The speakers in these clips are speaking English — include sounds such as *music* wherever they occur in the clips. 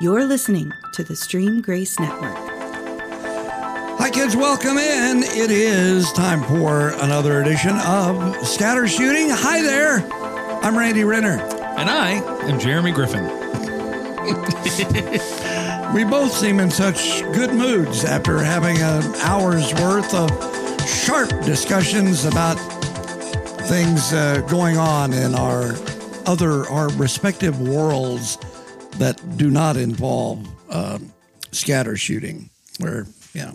You're listening to the Stream Grace Network. Hi, kids, welcome in. It is time for another edition of Scatter Shooting. Hi there. I'm Randy Renner. And I am Jeremy Griffin. *laughs* We both seem in such good moods after having an hour's worth of sharp discussions about things uh, going on in our other, our respective worlds that do not involve um, scatter shooting. Where, you know,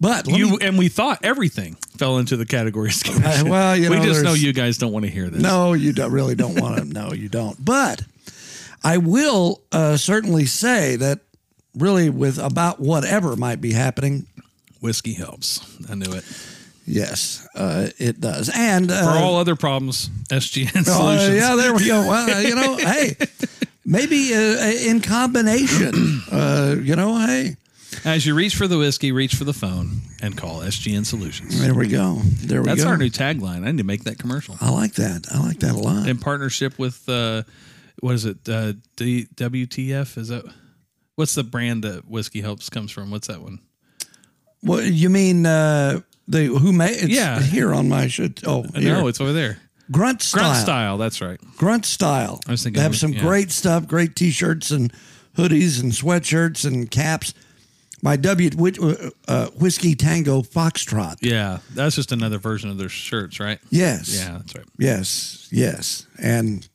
but You me- and we thought everything fell into the category of *laughs* scatter Uh, shooting. well, you we know, just know you guys don't want to hear this. No, you don't, really don't want to. *laughs* no, you don't. But I will uh, certainly say that really with about whatever might be happening, whiskey helps. I knew it. yes, uh, it does. And uh, For all other problems, SGN oh, Solutions. yeah, there we go. *laughs* Well, uh, you know, hey, maybe uh, in combination, *clears throat* uh, you know, hey, As you reach for the whiskey, reach for the phone and call SGN Solutions. there we go. There we That's go. That's our new tagline. I need to make that commercial I like that. I like that a lot. in partnership with uh, what is it? Uh, D- WTF? Is that what's the brand that whiskey helps comes from? What's that one? Well, you mean? Uh, the who made? It's Yeah. here on my should. Oh, here. No, it's over there. Grunt style. Grunt style. That's right. Grunt Style. I was thinking they have some yeah. great stuff, great T-shirts and hoodies and sweatshirts and caps. My W which, uh, whiskey Tango Foxtrot. Yeah, that's just another version of their shirts, right? Yes. Yeah, that's right. Yes. Yes. And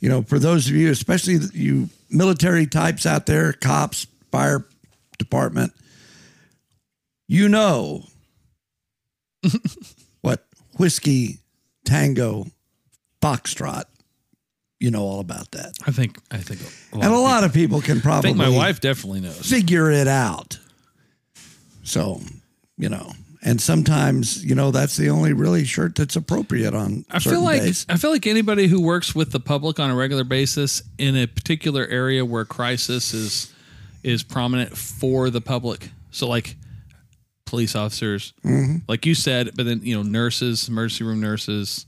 you know, for those of you, especially you military types out there, cops, fire department, you know *laughs* what whiskey Tango Foxtrot. You know all about that. I think I think a lot and a of lot of people can I probably think my wife definitely knows. figure it out. So, you know, and sometimes, you know, that's the only really shirt that's appropriate on I certain feel like days. I feel like anybody who works with the public on a regular basis in a particular area where crisis is is prominent for the public. So like police officers, Mm-hmm. like you said, but then you know nurses, emergency room nurses,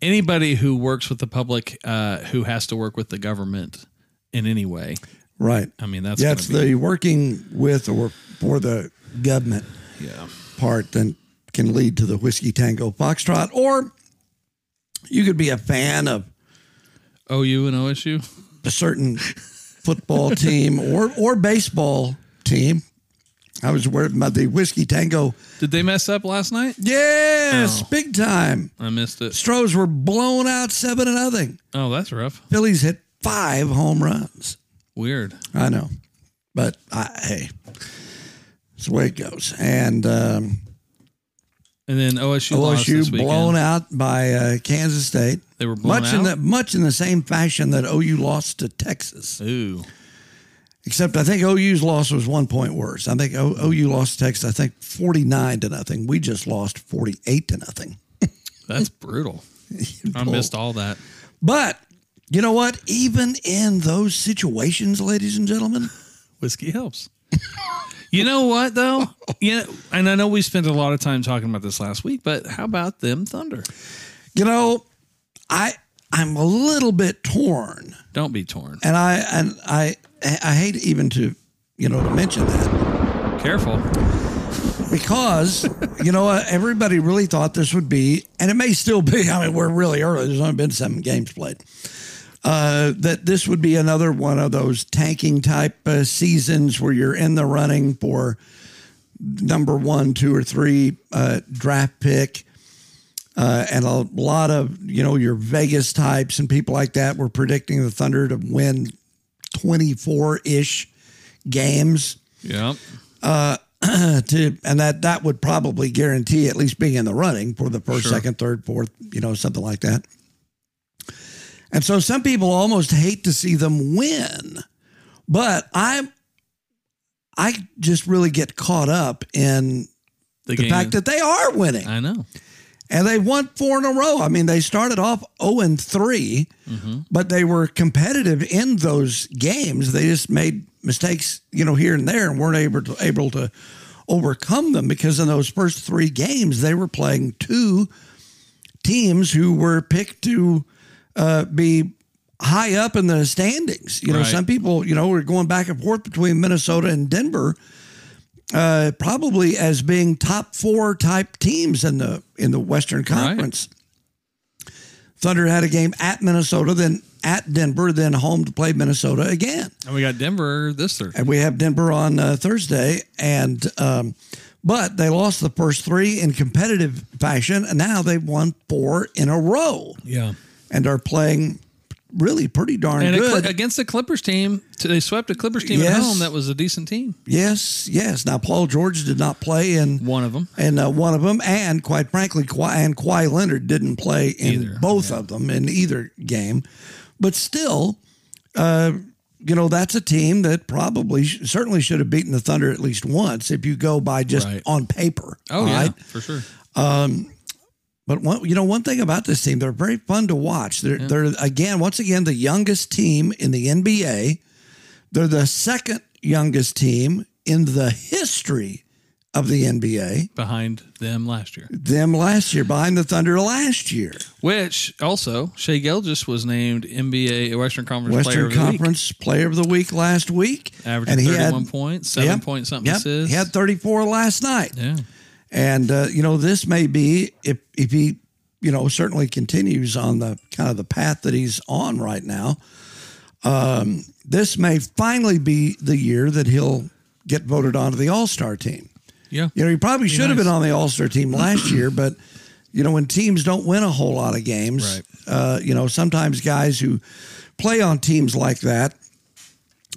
anybody who works with the public uh, who has to work with the government in any way. Right. I mean that's Yeah, it's be- the working with or for the government yeah. part that can lead to the Whiskey Tango Foxtrot. Or you could be a fan of OU and OSU. a certain football team or, or baseball team. I was wearing my, the Whiskey Tango. Did they mess up last night? Yes, Oh. big time. I missed it. Stros were blown out seven to nothing. Oh, that's rough. Phillies hit five home runs. Weird. I know, but I, hey, it's the way it goes. And um, And then OSU, lost this OSU blown out by uh, Kansas State. They were blown much out. in the much in the same fashion that OU lost to Texas. Ooh. Except I think OU's loss was one point worse. I think o, OU lost to Texas. I think forty nine to nothing. We just lost forty eight to nothing. *laughs* That's brutal. *laughs* I missed all that. But you know what? Even in those situations, ladies and gentlemen, *laughs* Whiskey helps. you know what though? Yeah, and I know we spent a lot of time talking about this last week, but how about them Thunder? you know, I I'm a little bit torn. Don't be torn. and I and I I hate even to you know to mention that Careful. because you know everybody really thought this would be, and it may still be. I mean, we're really early. There's only been seven games played. Uh, that this would be another one of those tanking type uh, seasons where you're in the running for number one, two, or three uh, draft pick. Uh, and a lot of you know your Vegas types and people like that were predicting the Thunder to win 24 ish games Yep. Uh, *clears throat* to and that that would probably guarantee at least being in the running for the first, Sure. second, third, fourth, you know, something like that. And so some people almost hate to see them win, but I'm I just really get caught up in The, the fact that they are winning. I know. And they won four in a row. I mean, they started off 0 and 3, but they were competitive in those games. They just made mistakes, you know, here and there and weren't able to able to overcome them because in those first three games they were playing two teams who were picked to uh, be high up in the standings. You know, Right. some people, you know, were going back and forth between Minnesota and Denver, uh, probably as being top four type teams in the in the Western Conference. Thunder had a game at Minnesota, then at Denver, then home to play Minnesota again. And we got Denver this Thursday. And we have Denver on uh, Thursday, and um, but they lost the first three in competitive fashion, and now they've won four in a row, Yeah. and are playing really pretty darn And good. Against the Clippers team, they swept a Clippers team Yes. at home that was a decent team. yes, yes. Now Paul George did not play in One of them. And uh, one of them, and quite frankly, Kawhi, and Kawhi Leonard didn't play in Either, both of them in either game. But still, uh, you know, that's a team that probably sh- certainly should have beaten the Thunder at least once if you go by just Right. on paper. Oh, all yeah, for sure. But one, you know, one thing about this team, they're very fun to watch. They're, they're again, once again, the youngest team in the NBA. They're the second youngest team in the history of the NBA. Behind them last year. Them last year, behind the Thunder last year. Which also, Shai Gilgeous was named NBA Western Conference Player Western of the Week. Conference Player of the Week last week. Averaging And he 31 had- points, seven Yep, point something yep, assists. He had 34 last night. yeah. And uh, you know, this may be if if he, you know, certainly continues on the kind of the path that he's on right now. Um, this may finally be the year that he'll get voted onto the All Star team. Yeah. You know, he probably should have been on the All Star team last year, but you know, when teams don't win a whole lot of games, Right. uh, you know, sometimes guys who play on teams like that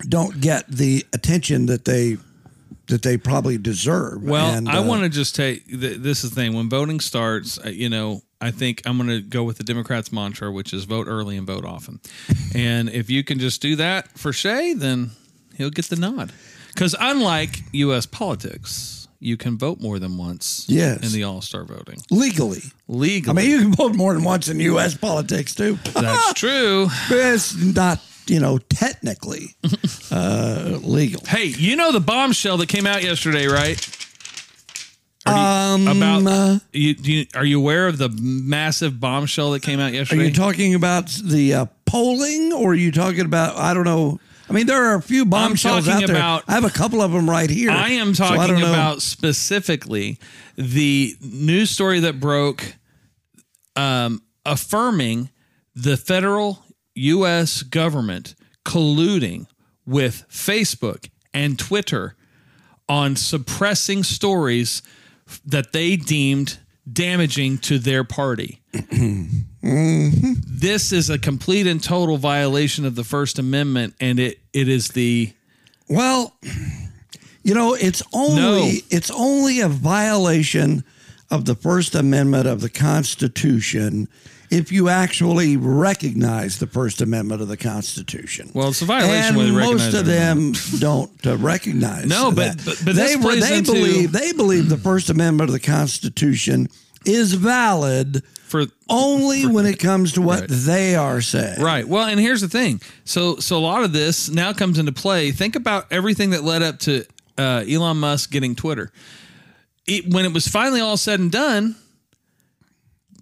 don't get the attention that they that they probably deserve. Well, And, I uh, want to just take th- this is the thing. When voting starts, you know, I think I'm going to go with the Democrats' mantra, which is vote early and vote often. *laughs* and if you can just do that for Shai, then he'll get the nod. Because unlike U.S. politics, you can vote more than once Yes. in the All Star voting legally. legally. I mean, you can vote more than once in U.S. politics too. that's *laughs* true. but it's not, you know, technically *laughs* uh, legal. Hey, you know the bombshell that came out yesterday, right? Are you, Um, about uh, you, do you, are you aware of the massive bombshell that came out yesterday? Are you talking about the uh, polling, or are you talking about? I don't know. I mean, there are a few bombshells out there. about- I have a couple of them right here. I am so I talking about specifically the news story that broke um, affirming the federal U.S. government colluding with Facebook and Twitter on suppressing stories that they deemed damaging to their party. *clears throat* This is a complete and total violation of the First Amendment, and it, it is the Well, you know, it's only No. it's only a violation of the First Amendment of the Constitution if you actually recognize the First Amendment of the Constitution. well, it's a violation and most of them don't uh, recognize. No, but- but- but they they into- believe they believe the First Amendment of the Constitution is valid for only when it comes to what Right. they are saying. Right. Well, and here's the thing. So, so a lot of this now comes into play. Think about everything that led up to uh, Elon Musk getting Twitter. It, when it was finally all said and done,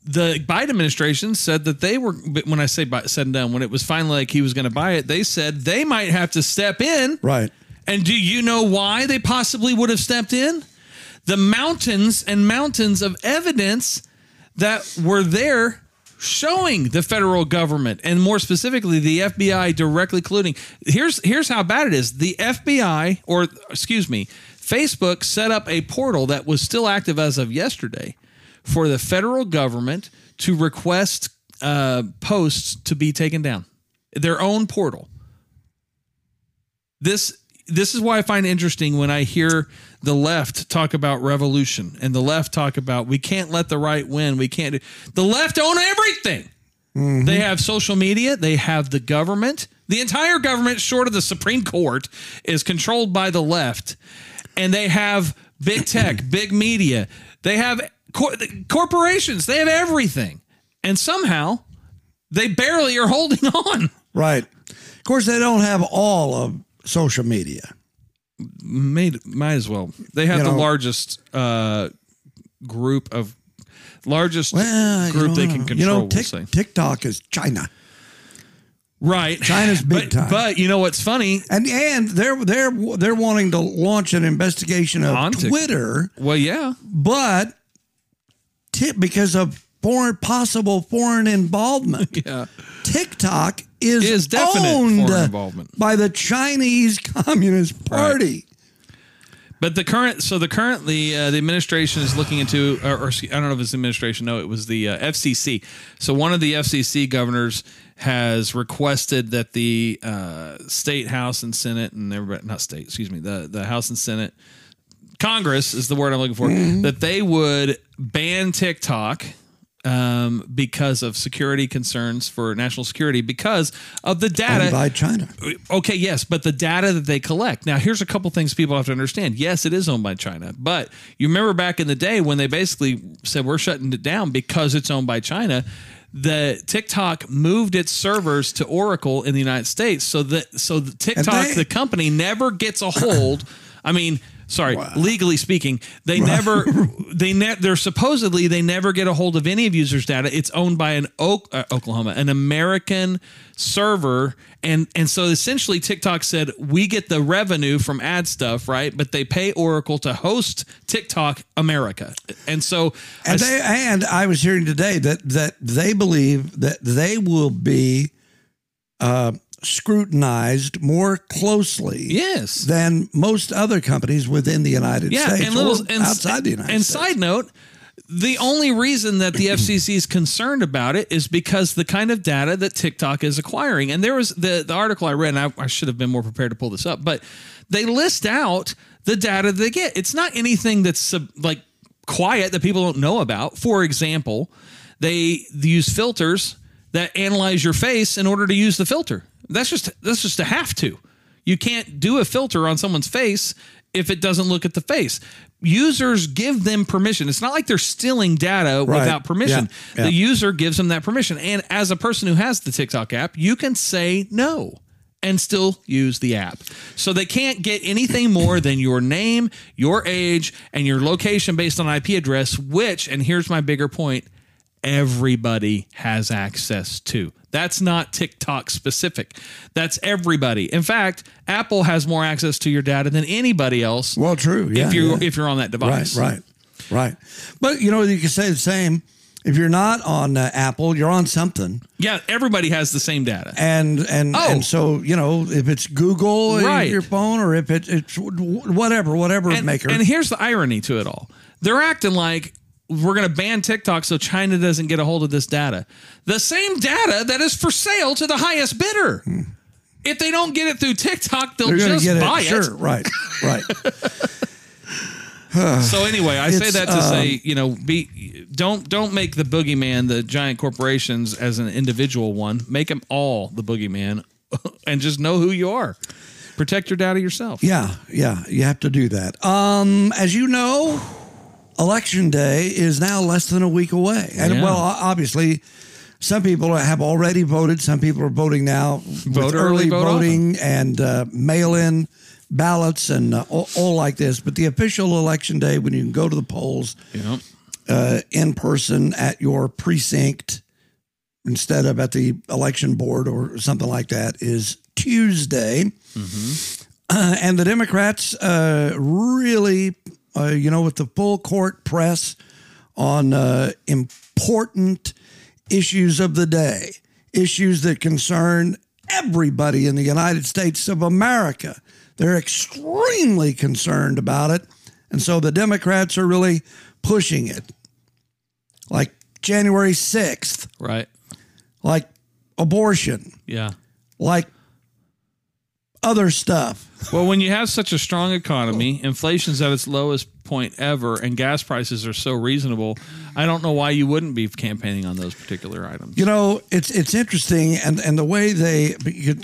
the Biden administration said that they were. When I say by, said and done, when it was finally like he was going to buy it, they said they might have to step in. Right. And do you know why they possibly would have stepped in? The mountains and mountains of evidence that were there showing the federal government and more specifically the FBI directly colluding. Here's here's how bad it is. The FBI or excuse me, Facebook set up a portal that was still active as of yesterday for the federal government to request uh, posts to be taken down. Their own portal this this is why I find it interesting when I hear the left talk about revolution and the left talk about we can't let the right win. We can't. Do, the left own everything. They have social media. They have the government. The entire government, short of the Supreme Court, is controlled by the left, and they have big tech, *clears throat* big media. They have cor- corporations. They have everything, and somehow they barely are holding *laughs* on. Right. Of course, they don't have all of social media. Made might as well. They have You the know- largest uh, group of largest Well, group know, they can control. You know, we'll TikTok is China. Right. China's big but, time. But you know what's funny? And and they're they're they're wanting to launch an investigation of On Twitter, Well, yeah. but ti- because of foreign possible foreign involvement. *laughs* Yeah. TikTok is, Is owned by the Chinese *laughs* Communist Party. But the current, so the currently uh, the administration is looking into, or, or I don't know if it's the administration. No, it was the uh, FCC. So one of the FCC governors has requested that the uh, state house and senate and everybody, not state, excuse me, the the house and senate, Congress is the word I'm looking for, that they would ban TikTok. Um, because of security concerns for national security, because of the data Owned by China. okay, yes, but the data that they collect. Now, here's a couple things people have to understand. Yes, it is owned by China, but you remember back in the day when they basically said we're shutting it down because it's owned by China. The TikTok moved its servers to Oracle in the United States, so that so the TikTok, they- the company, never gets a hold. I mean, sorry, legally speaking, they never *laughs* they ne- they're supposedly they never get a hold of any of users' data. It's owned by an Oak, uh, Oklahoma, an American server, and and so essentially TikTok said we get the revenue from ad stuff, right? But they pay Oracle to host TikTok America, and so And s- they and I was hearing today that that they believe that they will be uh, scrutinized more closely yes, than most other companies within the United yeah, States and little or and, outside the United and States. side note, the only reason that the *clears throat* FCC is concerned about it is because the kind of data that TikTok is acquiring. And there was the the article I read, and I, I should have been more prepared to pull this up, but they list out the data they get. It's not anything that's sub, like quiet that people don't know about. For example, they use filters that analyze your face in order to use the filter. That's just that's just a have to. You can't do a filter on someone's face if it doesn't look at the face. Users give them permission. It's not like they're stealing data Right. without permission. Yeah. Yeah. The user gives them that permission. And as a person who has the TikTok app, you can say no and still use the app. So they can't get anything more than your name, your age, and your location based on IP address, which, and here's my bigger point, everybody has access to. That's not TikTok specific. That's everybody. In fact, Apple has more access to your data than anybody else. Well, true. Yeah, if you yeah. if you're on that device. Right, right, right. But you know, you can say the same. If you're not on uh, Apple, you're on something, Yeah, everybody has the same data. and and Oh. and so you know, if it's Google in Right. your phone, or if it, it's whatever, whatever and, maker. and here's the irony to it all. They're acting like we're going to ban TikTok so China doesn't get a hold of this data. The same data that is for sale to the highest bidder. If they don't get it through TikTok, they'll just buy it. it. Sure, right, right. *laughs* So anyway, I say that to um, say, you know, be don't don't make the boogeyman the giant corporations as an individual one. Make them all the boogeyman, *laughs* and just know who you are. Protect your data yourself. Yeah, yeah, you have to do that. Um, as you know, election day is now less than a week away, and Yeah. well, obviously, some people have already voted. Some people are voting now. with Vote early, vote voting and uh, mail-in ballots and uh, all, all like this. But the official election day, when you can go to the polls know, uh, in person at your precinct instead of at the election board or something like that, is Tuesday. Uh, and the Democrats uh, really, uh, you know, with the full court press on uh, important issues of the day, issues that concern everybody in the United States of America. They're extremely concerned about it. And so the Democrats are really pushing it. Like January 6th, right? like abortion, Yeah. like other stuff. Well, when you have such a strong economy, inflation's at its lowest point ever, and gas prices are so reasonable, I don't know why you wouldn't be campaigning on those particular items. You know, it's it's interesting, and and the way they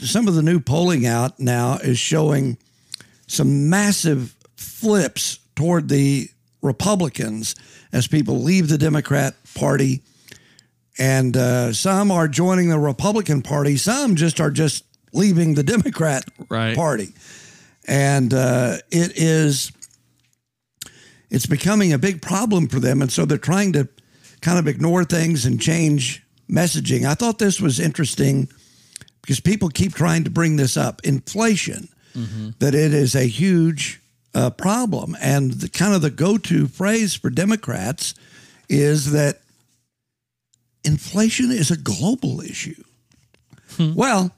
some of the new polling out now is showing some massive flips toward the Republicans as people leave the Democrat Party, and uh, some are joining the Republican Party. Some just are just leaving the Democrat Right. Party, and uh, it is it's becoming a big problem for them, and so they're trying to kind of ignore things and change messaging. I thought this was interesting because people keep trying to bring this up inflation, that it is a huge uh, problem. And the kind of the go to phrase for Democrats is that inflation is a global issue. Well,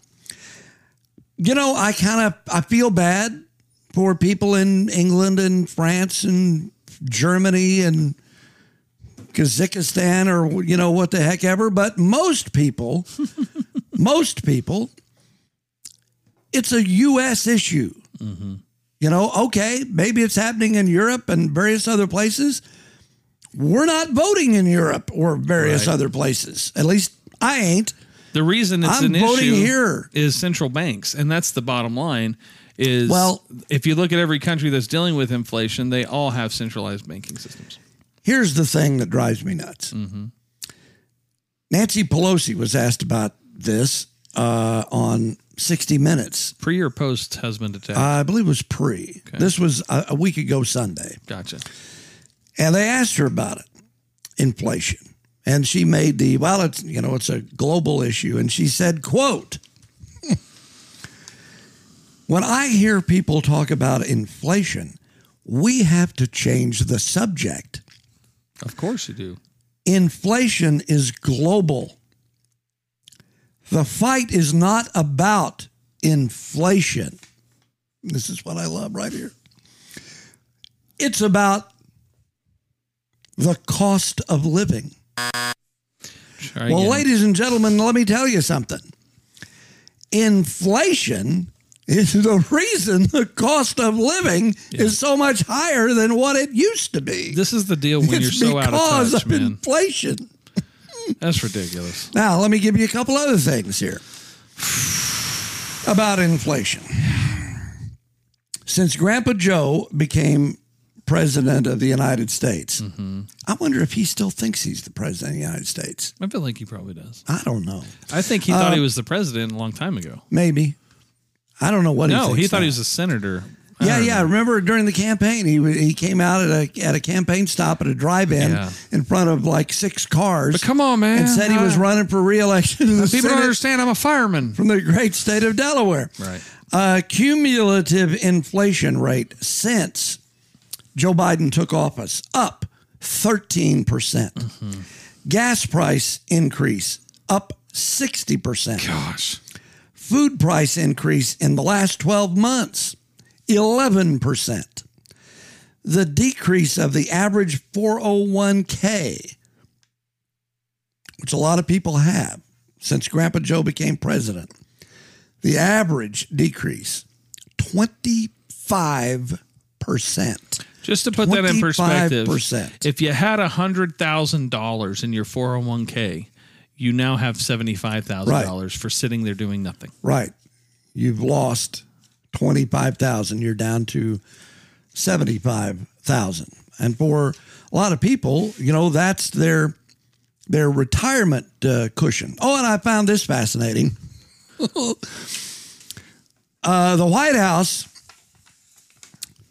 you know, I kind of I feel bad for people in England and France and Germany and Kazakhstan or you know what the heck ever, but most people, *laughs* most people, it's a U.S. issue. Mm-hmm. You know, okay, maybe it's happening in Europe and various other places. We're not voting in Europe or various Right. other places. At least I ain't. The reason it's I'm an issue here. is central banks, and that's the bottom line. Is Well- if you look at every country that's dealing with inflation, they all have centralized banking systems. Here's the thing that drives me nuts. Nancy Pelosi was asked about this uh, on 60 Minutes. Pre or post husband attack? I believe it was pre. This was a, a week ago Sunday. gotcha. And they asked her about it, inflation. And she made the, well, it's, you know, it's a global issue. And she said, quote, when I hear people talk about inflation, we have to change the subject. Of course you do. Inflation is global. The fight is not about inflation. This is what I love right here. It's about the cost of living. Try Well, again. ladies and gentlemen, let me tell you something. Inflation is *laughs* the reason the cost of living is so much higher than what it used to be. this is the deal when it's you're so out because of touch, of man. inflation. That's ridiculous. Now, let me give you a couple other things here about inflation. Since Grandpa Joe became president of the United States, I wonder if he still thinks he's the president of the United States. I feel like he probably does. I don't know. I think he thought he was the president a long time ago. Maybe. I don't know what he No, thinks he thought now. he was a senator. I Yeah, yeah. know. Remember during the campaign, he he came out at a at a campaign stop at a drive-in Yeah. in front of like six cars. But come on, man. And said he was running for re-election People don't understand. I'm a fireman. from the great state of Delaware. Right. Uh, cumulative inflation rate since Joe Biden took office up 13%. percent Gas price increase up 60%. Gosh. Food price increase in the last 12 months 11%. The decrease of the average 401k, which a lot of people have since Grandpa Joe became president, the average decrease 25%. Just to put that in perspective, 25%. if you had hundred thousand dollars in your four hundred one k, you now have seventy five thousand dollars for sitting there doing nothing. Right. You've lost 25,000. You're down to 75,000. And for a lot of people, you know, that's their their retirement uh, cushion. Oh, and I found this fascinating. *laughs* uh, the White House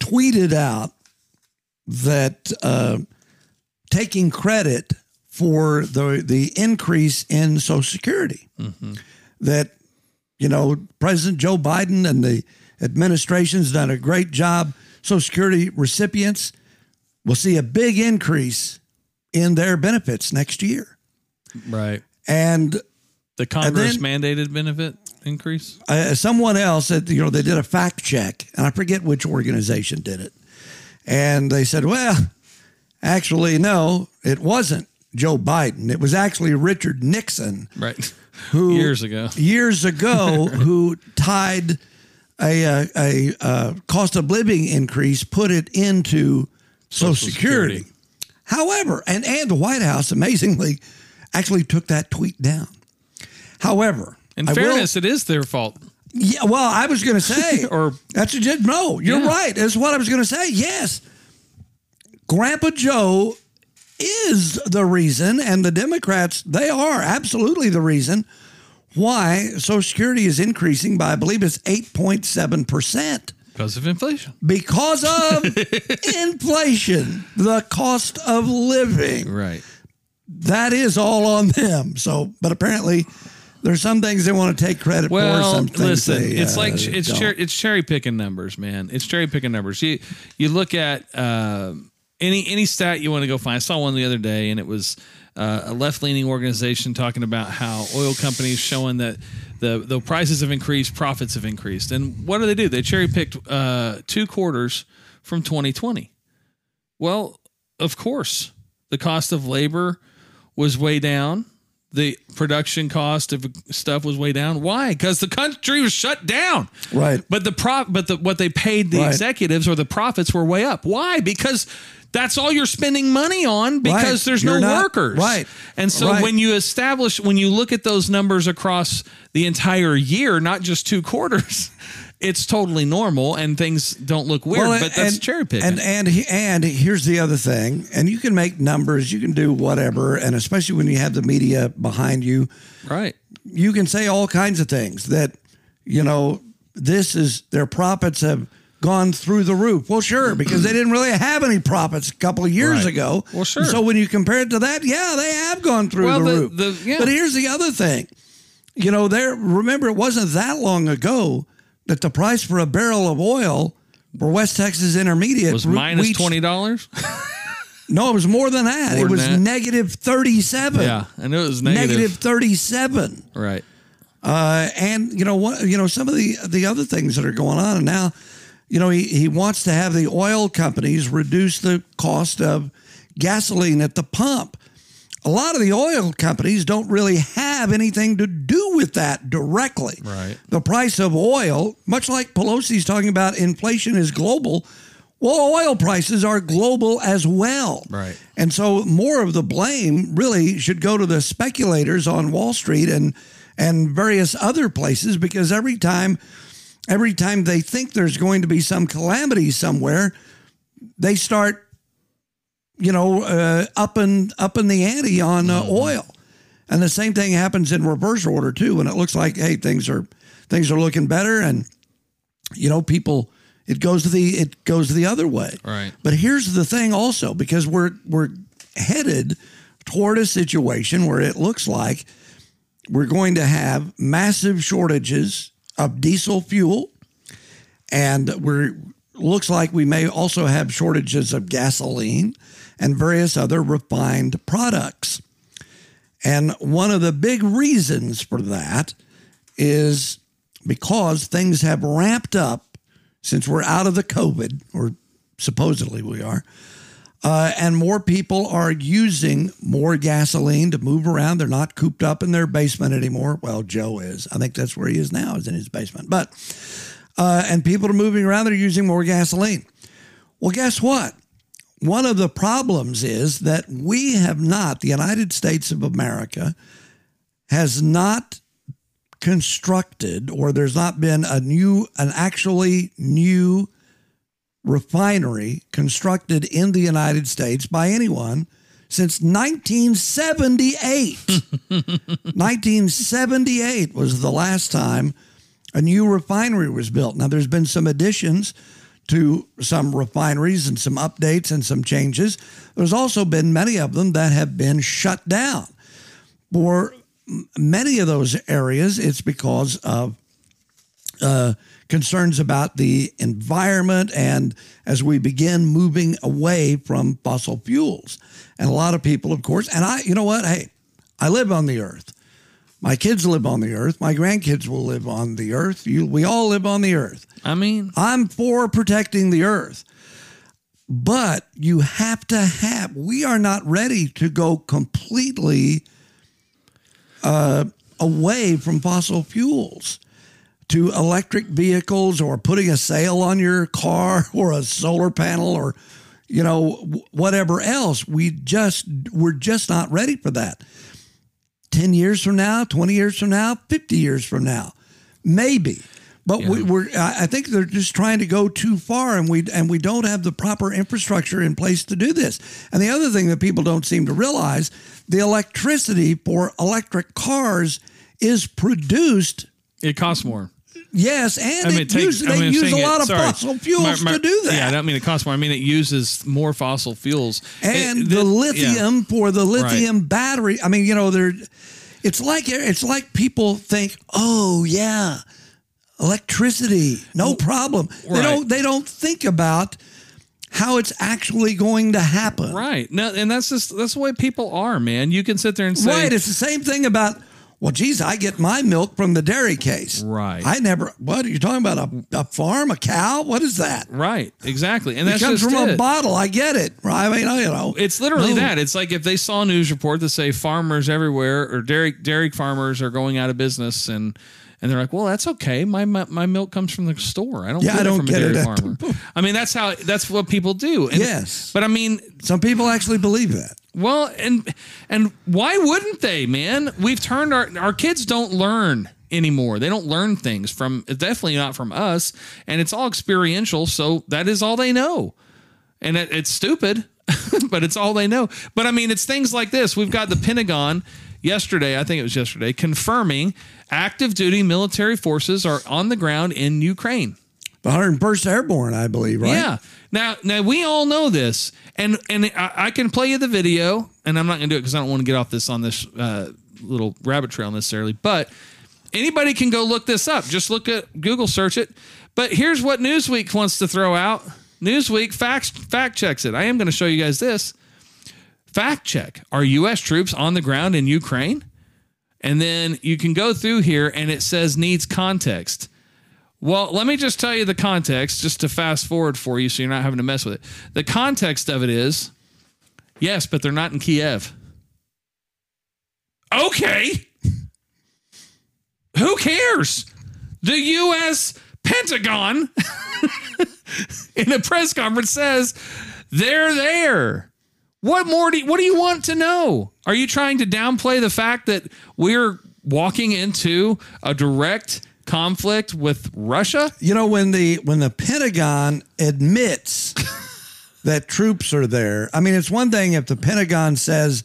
tweeted out that uh, taking credit for the the increase in Social Security that you know President Joe Biden and the administration's done a great job. Social Security recipients will see a big increase in their benefits next year, Right. and The Congress then- mandated benefit increase. uh, someone else said, you know, they did a fact check, and I forget which organization did it. And they said, well, actually, no, it wasn't Joe Biden. It was actually Richard Nixon Right. *laughs* who Years ago. years ago *laughs* who tied a, a, a, uh cost of living increase, put it into Social, Social Security. Security. However, and, and the White House amazingly actually took that tweet down. However, In I will- fairness, it is their fault. Yeah, well, I was going to say, *laughs* Or- that's a, no, you're Yeah. right. That's what I was going to say. Yes, Grandpa Joe is the reason, and the Democrats they are absolutely the reason why Social Security is increasing by, I believe, it's eight point seven percent Because of inflation. because of *laughs* inflation, the cost of living Right. that is all on them. So, but apparently, There's some things they want to take credit for. Well, Some listen, they, it's uh, like it's cher- it's cherry picking numbers, man. It's cherry picking numbers. You you look at uh, any any stat you want to go find. I saw one the other day, and it was uh, a left leaning organization talking about how oil companies showing that the the prices have increased, profits have increased, and what do they do? They cherry picked uh, two quarters from 2020. Well, of course, the cost of labor was way down. The production cost of stuff was way down. Why? Because the country was shut down. Right. But the prop, but the what they paid the Right. executives or the profits were way up. Why? Because that's all you're spending money on because Right. there's You're no not- workers. right. And so Right. when you establish, when you look at those numbers across the entire year, not just two quarters, *laughs* it's totally normal and things don't look weird. Well, but that's and- cherry picking. And and and here's the other thing, and you can make numbers, you can do whatever, and especially when you have the media behind you, right. you can say all kinds of things that you know this is their profits have gone through the roof. Well, sure, *clears throat* because they didn't really have any profits a couple of years Right. ago. Well, sure. So when you compare it to that, yeah, they have gone through Well, the, the- roof. the- yeah. But here's the other thing. You know, there remember it wasn't that long ago that the price for a barrel of oil for West Texas Intermediate Was re- minus twenty dollars. *laughs* No, it was more than that. More it was that? negative 37. yeah, I knew it was negative. Negative 37. Right. Uh, and you know what? You know some of the the other things that are going on, and now, you know, he he wants to have the oil companies reduce the cost of gasoline at the pump. A lot of the oil companies don't really have anything to do with that directly. Right. The price of oil, much like Pelosi's talking about, inflation is global. Well, oil prices are global as well. Right. And so more of the blame really should go to the speculators on Wall Street and and various other places because every time every time they think there's going to be some calamity somewhere, they start you know uh, up and up in the ante on uh, oil. And the same thing happens in reverse order too when it looks like hey things are things are looking better and you know people it goes to the it goes the other way. Right. But here's the thing also because we're we're headed toward a situation where it looks like we're going to have massive shortages of diesel fuel and we're looks like we may also have shortages of gasoline and various other refined products. And one of the big reasons for that is because things have ramped up since we're out of the COVID, or supposedly we are, uh, and more people are using more gasoline to move around. They're not cooped up in their basement anymore. Well, Joe is. I think that's where he is now, is in his basement. But uh, and people are moving around. They're using more gasoline. Well, guess what? One of the problems is that we have not, the United States of America, has not constructed, or there's not been a new, an actually new refinery constructed in the United States by anyone since 1978. 1978 *laughs* was the last time a new refinery was built. Now, there's been some additions to some refineries and some updates and some changes. There's also been many of them that have been shut down. For many of those areas, it's because of uh, concerns about the environment and as we begin moving away from fossil fuels. And a lot of people, of course, and I, you know what? Hey, I live on the earth. My kids live on the earth. My grandkids will live on the earth. You, we all live on the earth. I mean, I'm for protecting the earth. But you have to have, we are not ready to go completely uh, away from fossil fuels to electric vehicles or putting a sail on your car *laughs* or a solar panel or, you know, whatever else. We just, we're just not ready for that. 10 years from now, 20 years from now, 50 years from now, maybe. But we, we're, I I think they're just trying to go too far, and we and we don't have the proper infrastructure in place to do this. And the other thing that people don't seem to realize, the electricity for electric cars is produced, it costs more. Yes, and I mean, it it takes, use, I they mean, use saying a it- lot of sorry. fossil fuels My- my- to do that. Yeah, I don't mean it costs more. I mean it uses more fossil fuels. and It- the yeah. lithium for the lithium battery. I mean, you know, there It's like it's like people think, oh yeah, electricity, no problem. They don't they don't think about how it's actually going to happen. Right. No, and that's just that's the way people are, man. You can sit there and say Right. It's the same thing about. Well, geez, I get my milk from the dairy case. Right. I never. What are you talking about? A, a farm, a cow? What is that? Right, exactly. And It that's comes just from a bottle. I get it. Right. I mean, I- you know, It's literally No. that. It's like if they saw a news report that say farmers everywhere or dairy dairy farmers are going out of business and and they're like, well, that's okay. My my, my milk comes from the store. I don't Yeah, get I don't it from get a dairy it. farmer. *laughs* I mean, that's how that's what people do. And- Yes. but I mean, Some people actually believe that. Well, and and why wouldn't they, man? We've turned our our kids don't learn anymore. They don't learn things from definitely not from us, and it's all experiential. So that is all they know, and it, it's stupid, *laughs* but it's all they know. But I mean, it's things like this. We've got the Pentagon yesterday. I think it was yesterday, confirming active duty military forces are on the ground in Ukraine. The 101st Airborne, I believe, right? Yeah. Now, now we all know this, and and I, I can play you the video, and I'm not going to do it because I don't want to get off this on this uh, little rabbit trail necessarily. But anybody can go look this up. Just look at Google search it. But here's what Newsweek wants to throw out. Newsweek fact fact checks it. I am going to show you guys this. Fact check: Are U.S. troops on the ground in Ukraine? And then you can go through here, and it says needs context. Well, let me just tell you the context, just to fast forward for you so you're not having to mess with it. The context of it is yes, but they're not in Kiev. Okay. Who cares? The U.S. Pentagon *laughs* in a press conference says they're there. What more do you, what do you want to know? Are you trying to downplay the fact that we're walking into a direct conflict with Russia? You know when the when the Pentagon admits *laughs* that troops are there. I mean, it's one thing if the Pentagon says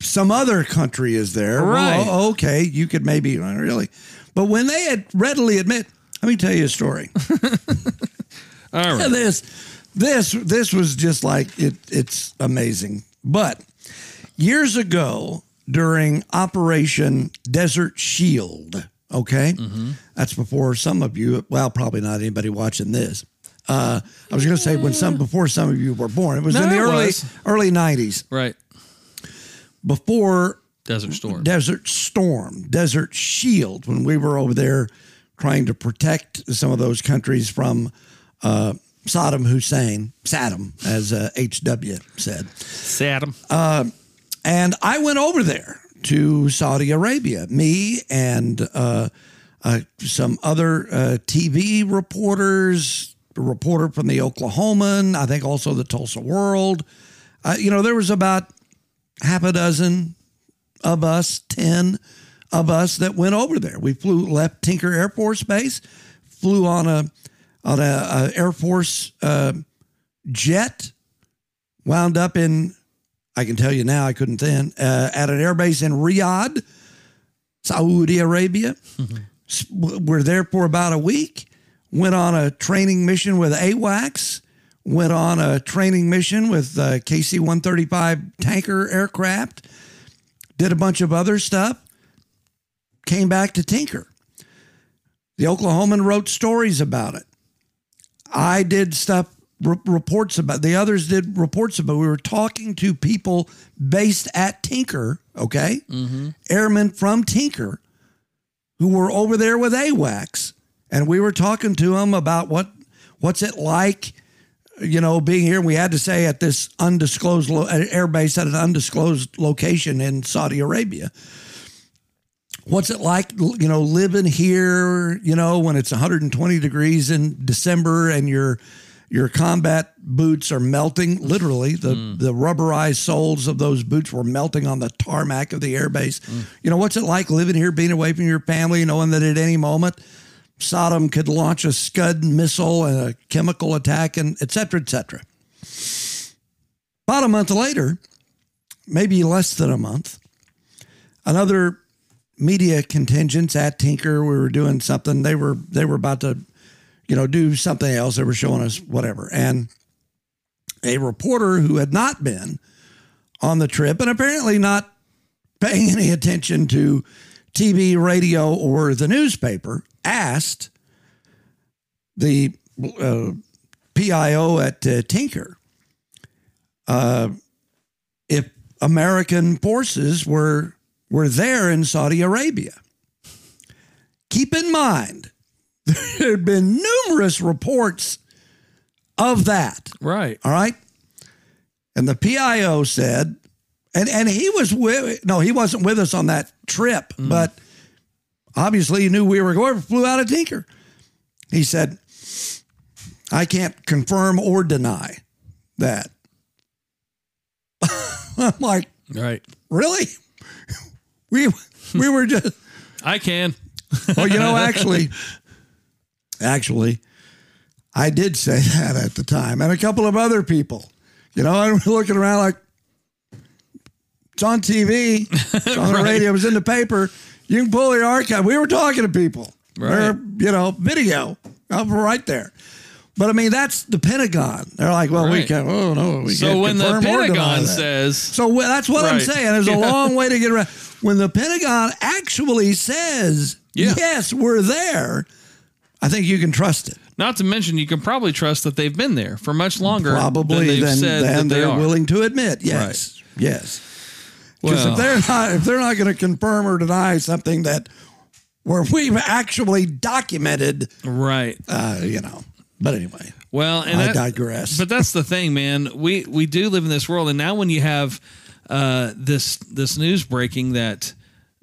some other country is there. Right. Well, okay, you could maybe uh, really, but when they had readily admit, let me tell you a story. *laughs* All right. *laughs* this this this was just like it it's amazing but years ago during operation desert shield okay Mm-hmm. that's before some of you well probably not anybody watching this uh, i was going to say when some before some of you were born it was No, in the early was. early 90s Right. before Desert Storm. Desert Storm, Desert Shield, when we were over there trying to protect some of those countries from uh, Saddam Hussein, Saddam, as uh, HW said. Saddam. And I went over there to Saudi Arabia, me and uh, uh, some other uh, TV reporters, a reporter from the Oklahoman, I think also the Tulsa World. Uh, you know, there was about half a dozen of us, 10 of us that went over there. We flew, left Tinker Air Force Base, flew on a, on a, a Air Force uh, jet, wound up in I can tell you now, I couldn't then, uh, at an airbase in Riyadh, Saudi Arabia. S- We're there for about a week. Went on a training mission with AWACS. Went on a training mission with uh, KC 135 tanker aircraft. Did a bunch of other stuff. Came back to Tinker. The Oklahoman wrote stories about it. I did stuff re- reports about the others did reports about we were talking to people based at Tinker okay? Mm-hmm. Airmen from Tinker who were over there with AWACS and we were talking to them about what what's it like you know being here. We had to say at this undisclosed lo- air base at an undisclosed location in Saudi Arabia what's it like you know living here you know when it's 120 degrees in december and your your combat boots are melting literally the mm. the rubberized soles of those boots were melting on the tarmac of the airbase mm. you know what's it like living here being away from your family knowing that at any moment Saddam could launch a Scud missile and a chemical attack and et cetera, et cetera. About a month later, maybe less than a month, another media contingents at Tinker. We were doing something. They were they were about to, you know, do something else. They were showing us whatever. And a reporter who had not been on the trip and apparently not paying any attention to TV, radio, or the newspaper, asked the uh, PIO at uh, Tinker uh, if American forces were were there in Saudi Arabia. Keep in mind, *laughs* there had been numerous reports of that. Right. All right. And the PIO said, and, and he was with, no, he wasn't with us on that trip, mm. but obviously he knew we were going, flew out of Tinker. He said, I can't confirm or deny that. *laughs* I'm like, Right. really? *laughs* We, we were just, I can. well, you know, actually, actually, I did say *laughs* that at the time, and a couple of other people. You know, I'm looking around like it's on TV, it's *laughs* on the radio, it was in the paper. You can pull the archive. We were talking to people. Right. They're, you know, video up right there. But I mean, that's the Pentagon. They're like, well, we can't. Oh no, we So can't So when the or Pentagon says, So well, that's what I'm saying. There's a long way to get around. *laughs* When the Pentagon actually says, Yeah. yes, we're there, I think you can trust it. not to mention, you can probably trust that they've been there for much longer Probably than they've than, said than they they're are. willing to admit. Yes. Yes. Because Well. if they're not if they're not going to confirm or deny something that where we've actually documented, Right. uh, you know. But anyway, Well, and I that- digress. But that's the thing, man. We we do live in this world, and now when you have uh, this this news breaking that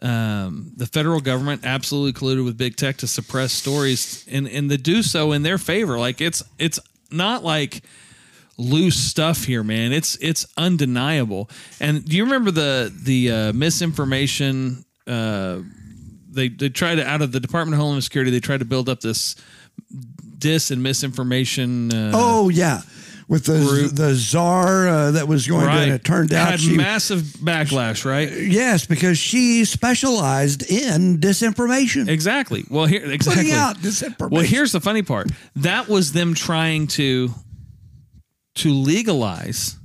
um, the federal government absolutely colluded with big tech to suppress stories, and and to do so in their favor, like it's it's not like loose stuff here, man. It's it's undeniable. And do you remember the the uh, misinformation? Uh, they they tried to out of the Department of Homeland Security. They tried to build up this dis and misinformation. Uh, oh yeah, with the Group. the czar uh, that was going to, and it turned out had she massive backlash, right? Yes, because she specialized in disinformation. Exactly. Well, here exactly. Putting out disinformation. Well, here's the funny part. That was them trying to to legalize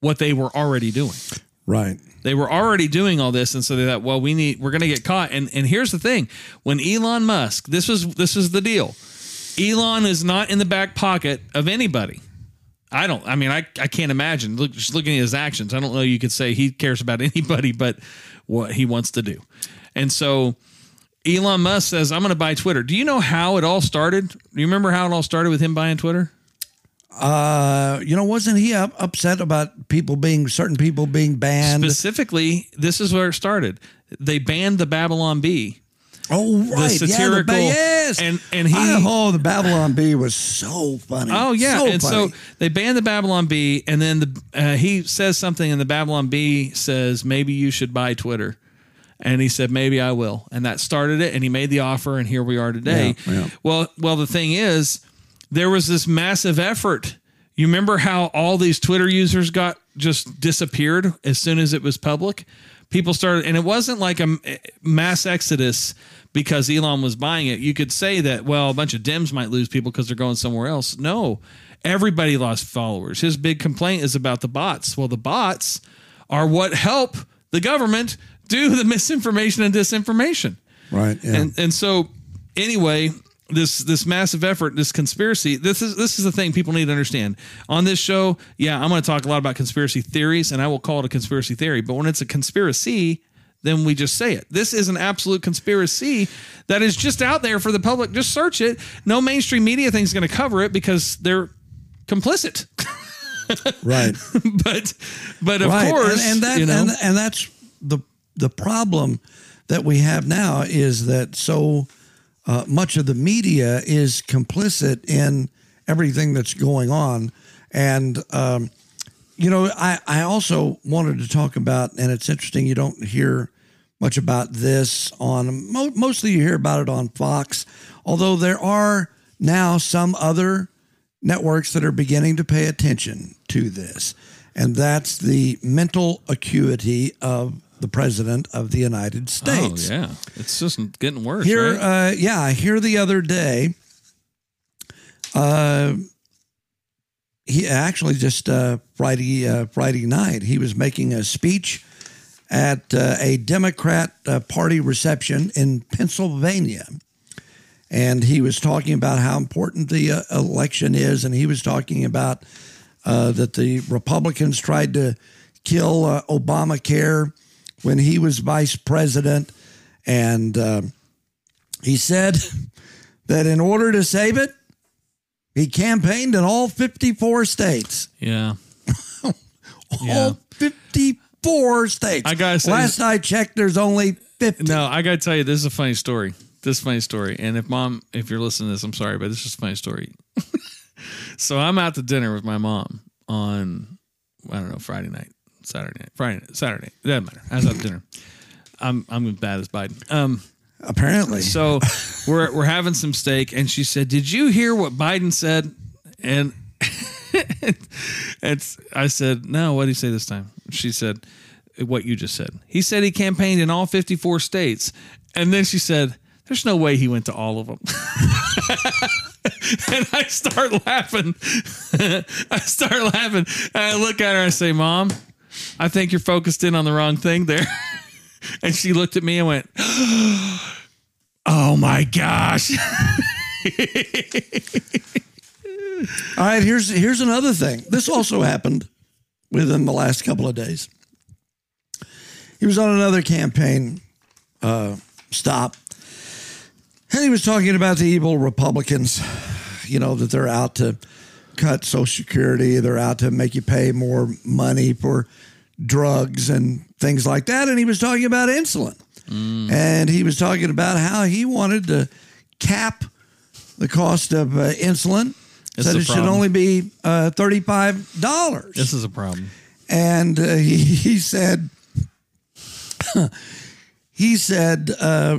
what they were already doing. right. They were already doing all this, and so they thought, well, we need we're going to get caught. And and here's the thing: when Elon Musk, this was this is the deal. Elon is not in the back pocket of anybody. I don't. I mean, I I can't imagine. Look, just looking at his actions, I don't know. You could say he cares about *laughs* anybody, but what he wants to do. And so Elon Musk says, "I'm going to buy Twitter." Do you know how it all started? Do you remember how it all started with him buying Twitter? Uh, you know, wasn't he up, upset about people being certain people being banned? Specifically, this is where it started. They banned the Babylon Bee. Oh, right, satirical- yeah, the, yes, and- and he- I- oh, the Babylon Bee was so funny. Oh yeah, so and funny. so they banned the Babylon Bee, and then the uh, he says something, and the Babylon Bee says maybe you should buy Twitter, and he said maybe I will, and that started it, and he made the offer, and here we are today. Yeah, yeah. Well, well, the thing is, there was this massive effort. You remember how all these Twitter users got just disappeared as soon as it was public? People started, and it wasn't like a eh, mass exodus because Elon was buying it. You could say that, well, a bunch of Dems might lose people because they're going somewhere else. No, everybody lost followers. His big complaint is about the bots. Well, the bots are what help the government do the misinformation and disinformation. right, yeah. And and so anyway, this this massive effort, this conspiracy, this is this is the thing people need to understand. On this show, yeah, I'm going to talk a lot about conspiracy theories and I will call it a conspiracy theory, but when it's a conspiracy, then we just say it. This is an absolute conspiracy that is just out there for the public. Just search it. No mainstream media thing's going to cover it because they're complicit. *laughs* right. but but of right. course, and, and that you know, and, and that's the the problem that we have now is that so uh, much of the media is complicit in everything that's going on, and um, you know, I I also wanted to talk about, and it's interesting you don't hear much about this on mo- mostly you hear about it on Fox, although there are now some other networks that are beginning to pay attention to this, and that's the mental acuity of the president of the United States. oh yeah, it's just getting worse. Here, right? uh, yeah, here the other day, uh, he actually just uh, Friday uh, Friday night he was making a speech at uh, a Democrat uh, Party reception in Pennsylvania. And he was talking about how important the uh, election is. And he was talking about uh, that the Republicans tried to kill uh, Obamacare when he was vice president. And uh, he said *laughs* that in order to save it, he campaigned in all 54 states. Yeah. *laughs* All Yeah. 54 states. I gotta say- Last I checked, there's only 50. No, I got to tell you, this is a funny story. This is a funny story. And if mom, if you're listening to this, I'm sorry, but this is a funny story. *laughs* so I'm out to dinner with my mom on, I don't know, Friday night, Saturday night, Friday, night, Saturday. It doesn't matter. I was to dinner. I'm, I'm as bad as Biden. Um, Apparently. so we're, we're having some steak and she said, did you hear what Biden said? And *laughs* it's, I said, no, what did he say this time? She said, what you just said. He said he campaigned in all 54 states. And then she said, there's no way he went to all of them. *laughs* and I start laughing. *laughs* I start laughing. And I look at her and I say, Mom, I think you're focused in on the wrong thing there. *laughs* and she looked at me and went, *gasps* Oh my gosh. *laughs* All right, here's here's another thing. This also happened within the last couple of days. He was on another campaign uh, stop, and he was talking about the evil Republicans. You know that they're out to cut Social Security, they're out to make you pay more money for drugs and things like that. And he was talking about insulin, and he was talking about how he wanted to cap the cost of uh, insulin. Said a it should only be uh, thirty-five dollars this is a problem. and uh, *laughs* he, he said *laughs* he said uh,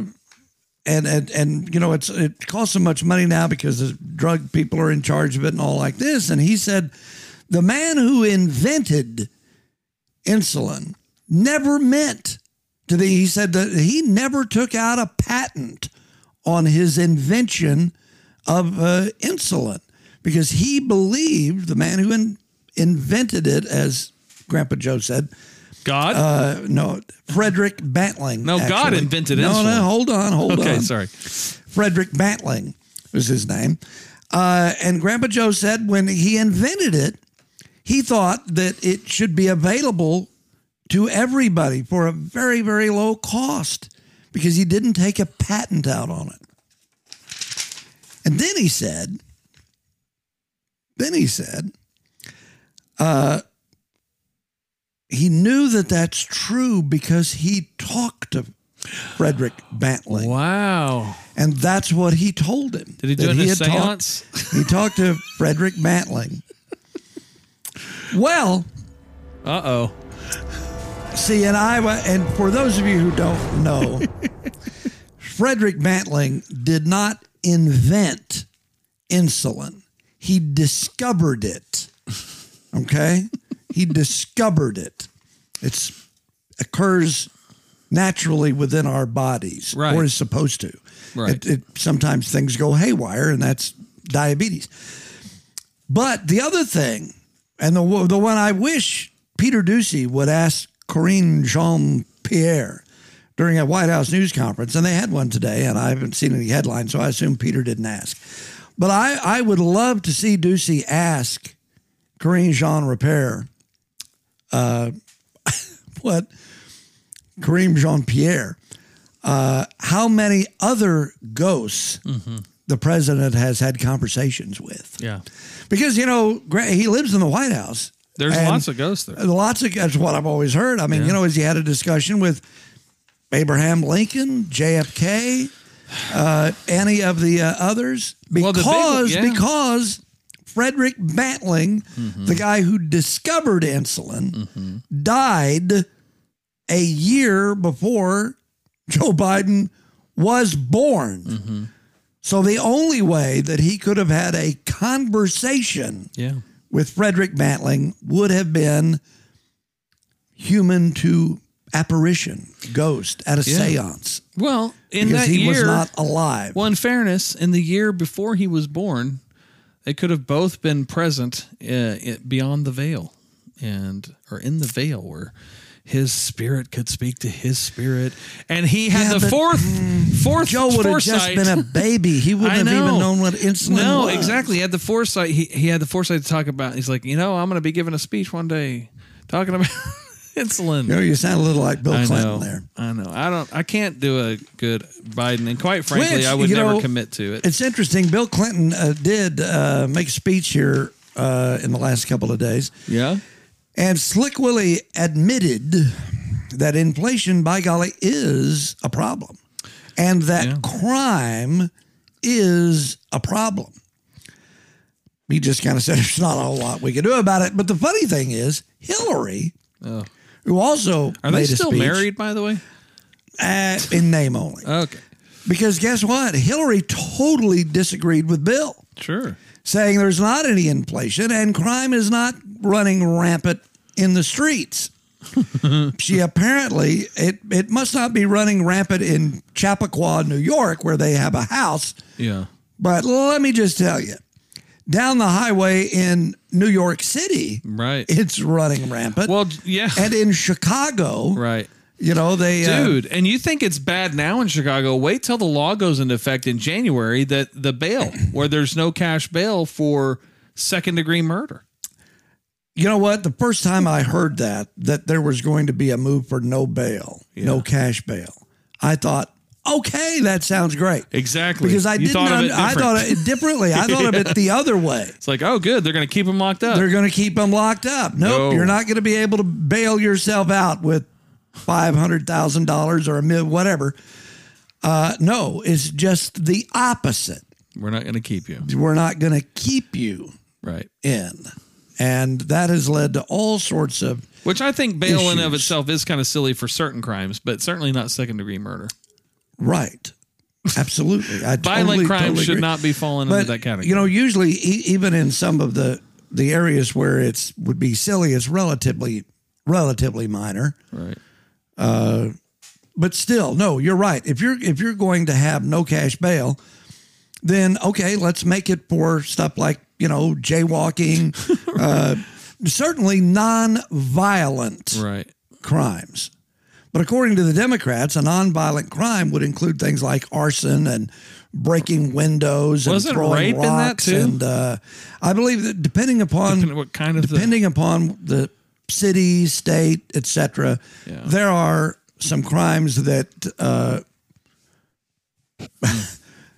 and, and and you know it's it costs so much money now because the drug people are in charge of it and all like this. And he said the man who invented insulin never meant to be he said that he never took out a patent on his invention of uh, insulin because he believed the man who in, invented it, as Grandpa Joe said, God? uh, no, Frederick Banting. No, God actually. invented no, insulin. No, hold on, hold okay, on. Okay, sorry. Frederick Banting was his name. Uh, and Grandpa Joe said when he invented it, he thought that it should be available to everybody for a very, very low cost because he didn't take a patent out on it. And then he said, then he said, uh, he knew that that's true because he talked to Frederick Banting. Wow. And that's what he told him. Did he do in a had talked- seance? he talked to Frederick Banting. Well, Uh oh. see, and I and for those of you who don't know, *laughs* Frederick Banting did not invent insulin. He discovered it. Okay? He discovered it. It occurs naturally within our bodies, Right. or is supposed to. Right. It, it, sometimes things go haywire, and that's diabetes. But the other thing, and the the one I wish Peter Doocy would ask Karine Jean Pierre during a White House news conference, and they had one today, and I haven't seen any headlines, so I assume Peter didn't ask. But I, I would love to see Doocy ask Karine Jean Pierre uh, *laughs* what Karine Jean Pierre, uh, how many other ghosts the president has had conversations with. Yeah. Because, you know, he lives in the White House. There's lots of ghosts there. Lots of, that's what I've always heard. I mean, you know, as he had a discussion with Abraham Lincoln, JFK, uh, any of the uh, others, Well, the because, big- yeah. because Frederick Banting, Mm-hmm. the guy who discovered insulin, died a year before Joe Biden was born. Mm-hmm. So the only way that he could have had a conversation Yeah. with Frederick Banting would have been human to apparition, ghost at a Yeah. seance Well, in because that he year, was not alive. well, in fairness, in the year before he was born, they could have both been present uh, beyond the veil, and or in the veil where his spirit could speak to his spirit, and he had Yeah, the fourth fourth Joe would have just been a baby. He wouldn't have even known what insulin no, was. exactly. He had the foresight. He he had the foresight to talk about. He's like, you know, I'm going to be giving a speech one day talking about insulin. You know, you sound a little like Bill I Clinton know. there. I know. I don't. I can't do a good Biden, and quite frankly, Which, I would never know, commit to it. It's interesting. Bill Clinton uh, did uh, make a speech here uh, in the last couple of days, Yeah. and Slick Willie admitted that inflation, by golly, is a problem, and that Yeah. crime is a problem. He just kind of said *laughs* there's not a whole lot we can do about it. But the funny thing is, Hillary, Oh. Who also Are they made a still speech, married, by the way? uh, in name only. Okay. Because guess what? Hillary totally disagreed with Bill, Sure. saying there's not any inflation and crime is not running rampant in the streets. *laughs* she apparently it it must not be running rampant in Chappaqua, New York, where they have a house. Yeah. But let me just tell you, down the highway in New York City, Right. it's running rampant. Well, yeah. and in Chicago, right. you know they uh, Dude, and you think it's bad now in Chicago? Wait till the law goes into effect in January that the bail, where there's no cash bail for second degree murder. You know what? The first time I heard that that there was going to be a move for no bail, no cash bail, I thought, okay, that sounds great. Exactly. Because I You didn't, thought un- I thought it differently. I thought of it the other way. *laughs* It's like, oh, good. They're going to keep them locked up. They're going to keep them locked up. Nope, No. you're not going to be able to bail yourself out with five hundred thousand dollars or a mil, whatever. Uh, no, it's just the opposite. We're not going to keep you. We're not going to keep you Right. in, and that has led to all sorts of Which I think bail in of itself is kind of silly for certain crimes, but certainly not second degree murder. Right. Absolutely. I *laughs* Violent totally, crimes totally should not be falling But under that category. you know, usually e- even in some of the the areas where it's would be silly, it's relatively relatively minor. right. Uh, But still, no, you're right. If you're if you're going to have no cash bail, then okay, let's make it for stuff like you know jaywalking, *laughs* uh, certainly non-violent Right. crimes. But according to the Democrats, a nonviolent crime would include things like arson and breaking windows and Wasn't throwing rape in that rocks. too? And uh, I believe that depending upon Depending what kind of the- depending upon the city, state, etc., Yeah. there are some crimes that uh, *laughs*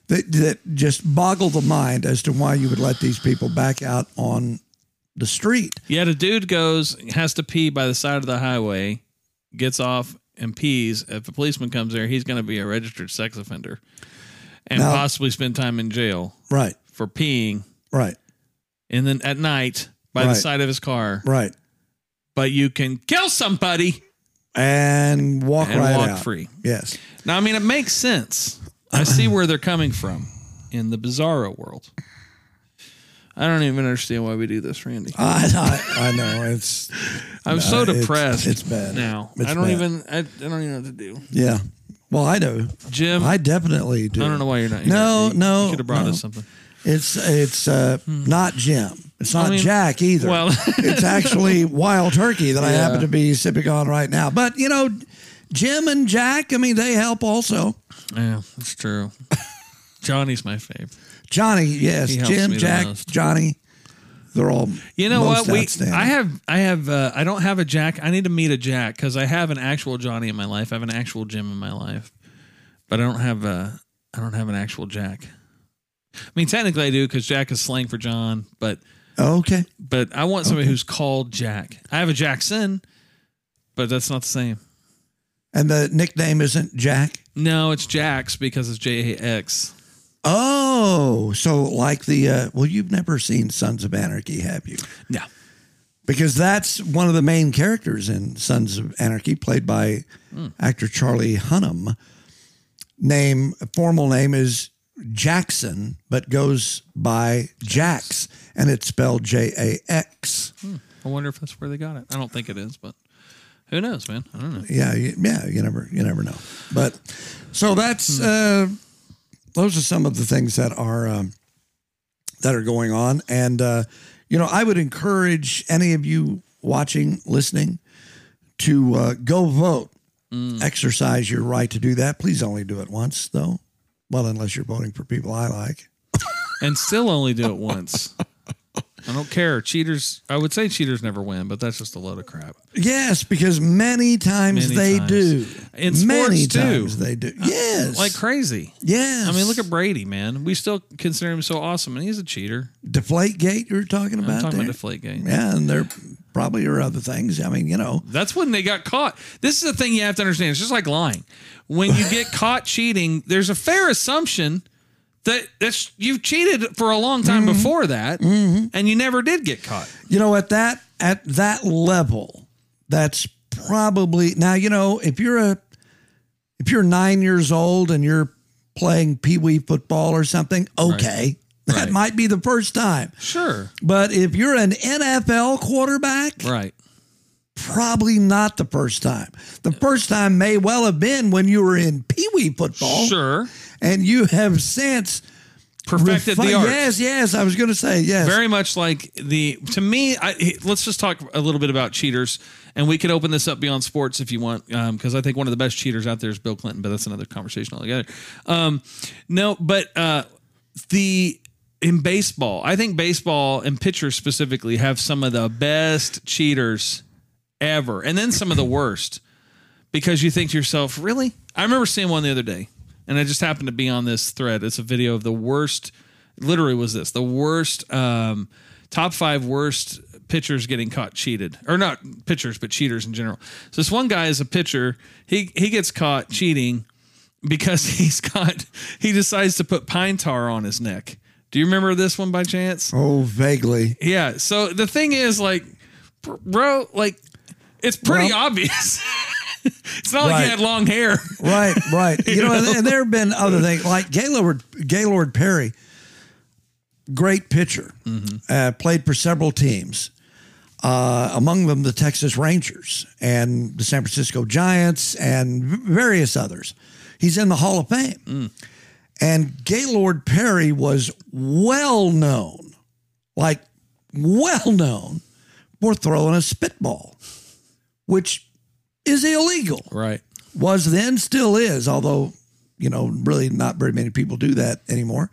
that that just boggle the mind as to why you would let these people back out on the street. Yet a dude goes, has to pee by the side of the highway, gets off and pees. If a policeman comes there, he's going to be a registered sex offender and Now- possibly spend time in jail Right. for peeing. Right. And then at night by the side of his car. Right. But you can kill somebody And walk and right walk out. free. Yes. Now, I mean, it makes sense. I see where they're coming from in the bizarro world. I don't even understand why we do this, Randy. I, I, I know it's *laughs* I'm so depressed. it's bad. now. It's I don't bad. even. I, I don't even know what to do. yeah. Well, I do. Jim, I definitely do. I don't know why you're not. Here. No, You- no, You should have brought no. us something. It's it's uh, not Jim. It's not I mean, Jack either. well- *laughs* it's actually Wild Turkey that I happen to be sipping on right now. But you know, Jim and Jack. I mean, they help also. Yeah, that's true. *laughs* Johnny's my fave. Johnny, yes, He helps me Jim, the Jack, most. Johnny. They're all. You know most what? We outstanding. I have I have uh, I don't have a Jack. I need to meet a Jack because I have an actual Johnny in my life. I have an actual Jim in my life, but I don't have a I don't have an actual Jack. I mean, technically I do because Jack is slang for John, but okay. but I want somebody who's called Jack. I have a Jackson, but that's not the same. And the nickname isn't Jack. No, it's Jax because it's J A X. Oh, so like the uh, well, you've never seen Sons of Anarchy, have you? No. Because that's one of the main characters in Sons of Anarchy, played by actor Charlie Hunnam. Name formal name is Jackson, but goes by Jax, and it's spelled J A X. I wonder if that's where they got it. I don't think it is, but who knows, man? I don't know. Yeah, yeah, you never, you never know. But so that's uh, those are some of the things that are um, that are going on, and uh, you know, I would encourage any of you watching, listening, to uh, go vote. Exercise your right to do that. Please only do it once, though. Well, unless you're voting for people I like. and still only do it once. *laughs* I don't care. Cheaters, I would say cheaters never win, but that's just a load of crap. Yes, because many times Many they times. do. In sports, many too. times they do. Yes, Like crazy. yes. I mean, look at Brady, man. We still consider him so awesome, and he's a cheater. Deflate Gate. You're talking about I'm talking there. about Deflategate. Yeah, and there probably are other things. I mean, you know, That's when they got caught. This is the thing you have to understand. It's just like lying. When you get *laughs* caught cheating, there's a fair assumption that that's you've cheated for a long time Mm-hmm. before that, and you never did get caught. you know at that at that level, that's probably now. You know, if you're a if you're nine years old and you're playing pee wee football or something, okay, that Right. might be the first time. Sure. But if you're an NFL quarterback, Right. probably not the first time. The first time may well have been when you were in pee wee football. Sure. And you have since Perfected refi- the art. Yes, yes. I was going to say yes. very much like the to me I, let's just talk a little bit about cheaters and we could open this up beyond sports if you want because i think one of the best cheaters out there is bill clinton but that's another conversation altogether um, no but uh, the in baseball i think baseball and pitchers specifically have some of the best cheaters ever and then some of the worst because you think to yourself really i remember seeing one the other day and i just happened to be on this thread. It's a video of the worst literally was this the worst um, top five worst pitchers getting caught cheated. Or not pitchers but cheaters in general. So this one guy is a pitcher. He he gets caught cheating because *laughs* he's got he decides to put pine tar on his neck. Do you remember this one by chance? Oh, vaguely. yeah. So the thing is like bro like it's pretty Well- obvious *laughs* *laughs* it's not like Right. he had long hair Right, right. *laughs* You know, and, and there have been other things like Gaylord Gaylord Perry, great pitcher, uh, played for several teams. Uh, among them, the Texas Rangers and the San Francisco Giants and various others. He's in the Hall of Fame. And Gaylord Perry was well known, like well known, for throwing a spitball, which is illegal right was then, still is, although, you know, really not very many people do that anymore.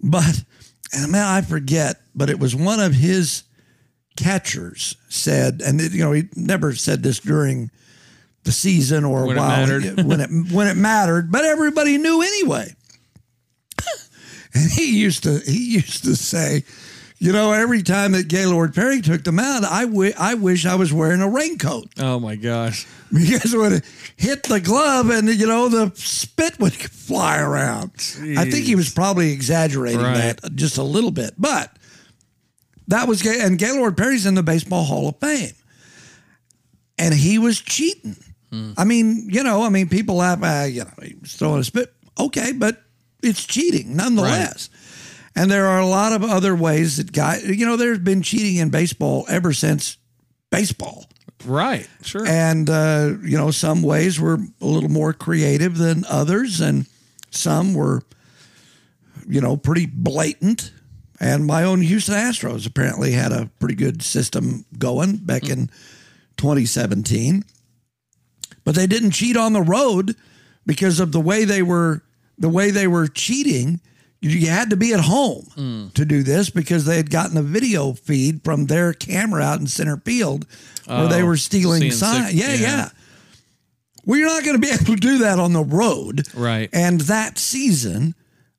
But, and man, I forget, but it was one of his catchers said, and it, you know, he never said this during the season or When it while mattered. *laughs* when it when it mattered, but everybody knew anyway. *laughs* and he used to he used to say, you know, every time that Gaylord Perry took them out, I wish I was wearing a raincoat oh my gosh because it hit the glove and you know the spit would fly around. I think he was probably exaggerating Right. that just a little bit, but that was Gay- and Gaylord Perry's in the Baseball Hall of Fame, and he was cheating. I mean, you know, I mean, people laugh, uh, you know, he was throwing a spit. Okay, but it's cheating nonetheless. And there are a lot of other ways that guys, you know, there's been cheating in baseball ever since baseball. right sure And, uh, you know, some ways were a little more creative than others, and some were, you know, pretty blatant. And my own Houston Astros apparently had a pretty good system going back in 2017. But they didn't cheat on the road because of the way they were the way they were cheating. You had to be at home mm. to do this because they had gotten a video feed from their camera out in center field where they Oh, were stealing signs. Yeah, yeah. yeah. Well, you're not going to be *laughs* able to do that on the road. Right. And that season,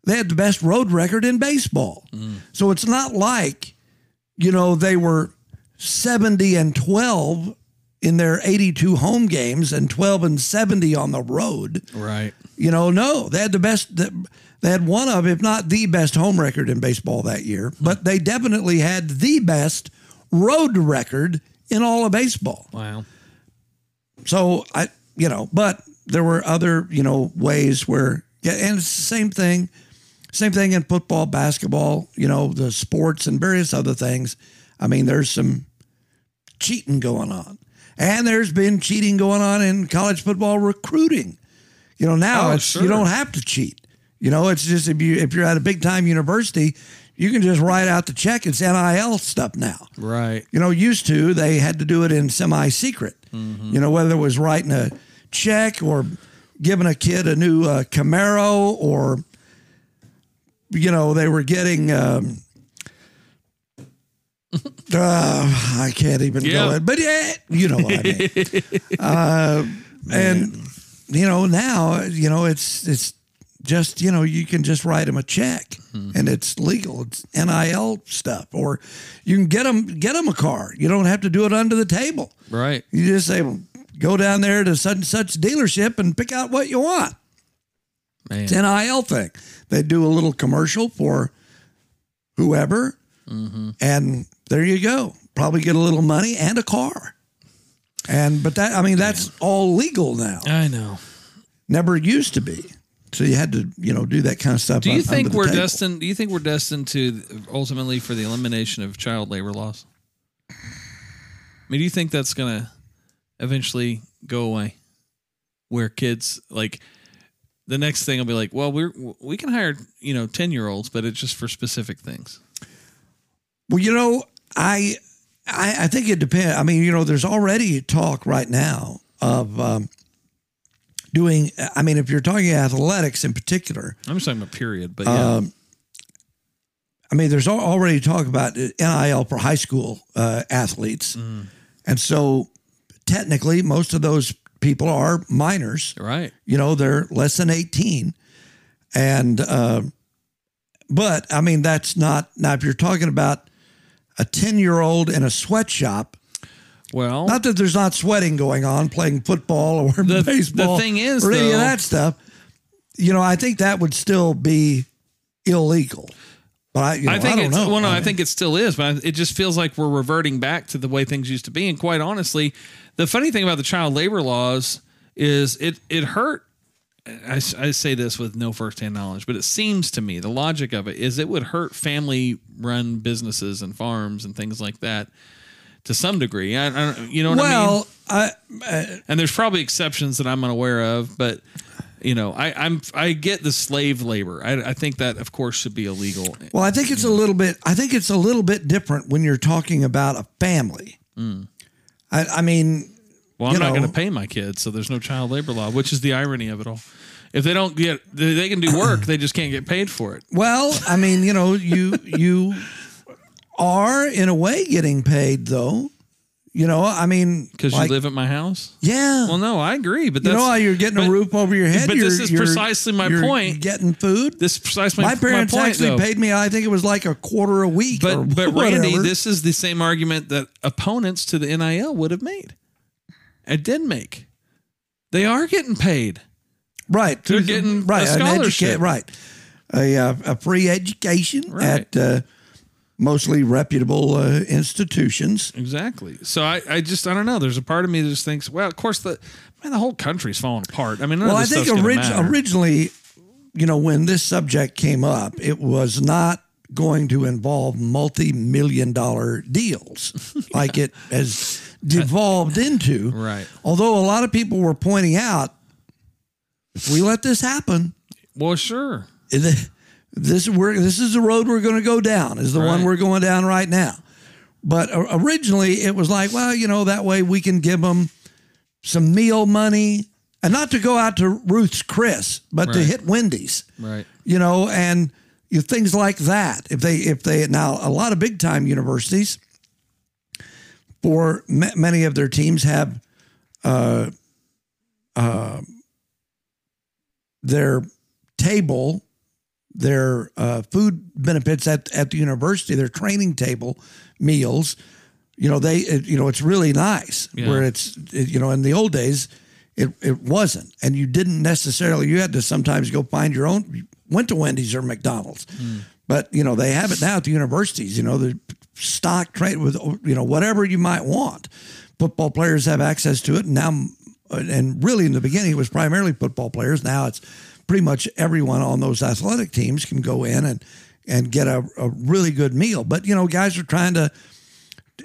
they had the best road record in baseball. Mm. So it's not like, you know, they were 70 and 12 in their 82 home games and 12 and 70 on the road. right You know, no, they had the best. They had one of, if not the best, home record in baseball that year. But they definitely had the best road record in all of baseball. wow So I, you know, but there were other, you know, ways where, yeah, and it's the same thing, same thing in football, basketball, you know, the sports and various other things. I mean, there's some cheating going on, and there's been cheating going on in college football recruiting. You know, now Oh, sure. you don't have to cheat. You know, it's just if you if you're at a big time university, you can just write out the check. It's NIL stuff now. Right. You know, used to they had to do it in semi secret. You know, whether it was writing a check or giving a kid a new uh, Camaro or you know they were getting. Um, *laughs* uh, I can't even Yeah. go it, but yeah, you know what I mean. *laughs* uh, and you know now, you know it's it's just you know you can just write them a check mm-hmm. and it's legal. It's NIL stuff, or you can get them get them a car. You don't have to do it under the table. Right. You just say, well, go down there to such and such dealership and pick out what you want. Man. It's NIL thing. They do a little commercial for whoever, mm-hmm. and there you go. Probably get a little money and a car. And but that I mean that's all legal now. I know. Never used to be. So you had to you know do that kind of stuff. Do you think we're table. destined? Do you think we're destined to ultimately for the elimination of child labor laws? I mean, do you think that's going to eventually go away? Where kids like the next thing will be like, well, we're we can hire you know ten year olds, but it's just for specific things. Well, you know, I, I, I think it depends. I mean, you know, there's already talk right now of um, doing. I mean, if you're talking athletics in particular, I'm just talking about period, but yeah, um, I mean, there's already talk about NIL for high school uh, athletes, and so technically, most of those people are minors. right. You know, they're less than 18. And, uh, but I mean, that's not, now if you're talking about a 10 year old in a sweatshop, Well, not that there's not sweating going on playing football or The- baseball. the thing is, or any though- of that stuff, you know, I think that would still be illegal. But I, you know, I think don't it's know. well, no, I mean, think it still is, but it just feels like we're reverting back to the way things used to be. And quite honestly, the funny thing about the child labor laws is it it hurt. I, I say this with no firsthand knowledge, but it seems to me the logic of it is it would hurt family run businesses and farms and things like that to some degree. I, I you know what I mean? well, I, And there's probably exceptions that I'm unaware of, but you know, I, I'm I get the slave labor. I, I think that of course should be illegal. Well, I think it's a little bit. I think it's a little bit different when you're talking about a family. Mm. I, I mean, Well, I'm not going to pay my kids, so there's no child labor law, which is the irony of it all. If they don't get, they can do work, they just can't get paid for it. well, I mean, you know, you you *laughs* are in a way getting paid though. You know, I mean, Because like- you live at my house. Yeah. Well, no, I agree, but you know you're getting but a roof over your head. but you're, this is precisely my point. Getting food. This is precisely my, my parents my point, actually though. paid me. I think it was like a quarter a week. But but *laughs* Randy, this is the same argument that opponents to the NIL would have made. It did make. They are getting paid. right they're getting a right an scholarship. educa- right a uh, a free education Right. at uh, mostly reputable uh, institutions. Exactly. So I, I just I don't know. There's a part of me that just thinks, well, of course the man, the whole country's falling apart. I mean, Well, I think orig- originally, you know, when this subject came up, it was not going to involve multi-million dollar deals *laughs* like it has devolved into. Right. Although a lot of people were pointing out, if we let this happen, Well, sure. This we're this is the road we're going to go down. Is the one we're going down right now. But originally, it was like, well, you know, that way we can give them some meal money, and not to go out to Ruth's Chris, but to hit Wendy's, Right. you know, and you know, things like that. If they if they now a lot of big time universities for ma- many of their teams have uh, uh, their table, their uh, food benefits at, at the university, their training table meals. You know, they, it, you know, it's really nice Yeah. where it's, it, you know, in the old days, it, it wasn't. And you didn't necessarily, you had to sometimes go find your own, went to Wendy's or McDonald's. But, you know, they have it now at the universities, you know, the stock trade with, you know, whatever you might want. Football players have access to it. And now, and really in the beginning, it was primarily football players. Now it's pretty much everyone on those athletic teams can go in and, and get a, a really good meal. But, you know, guys are trying to,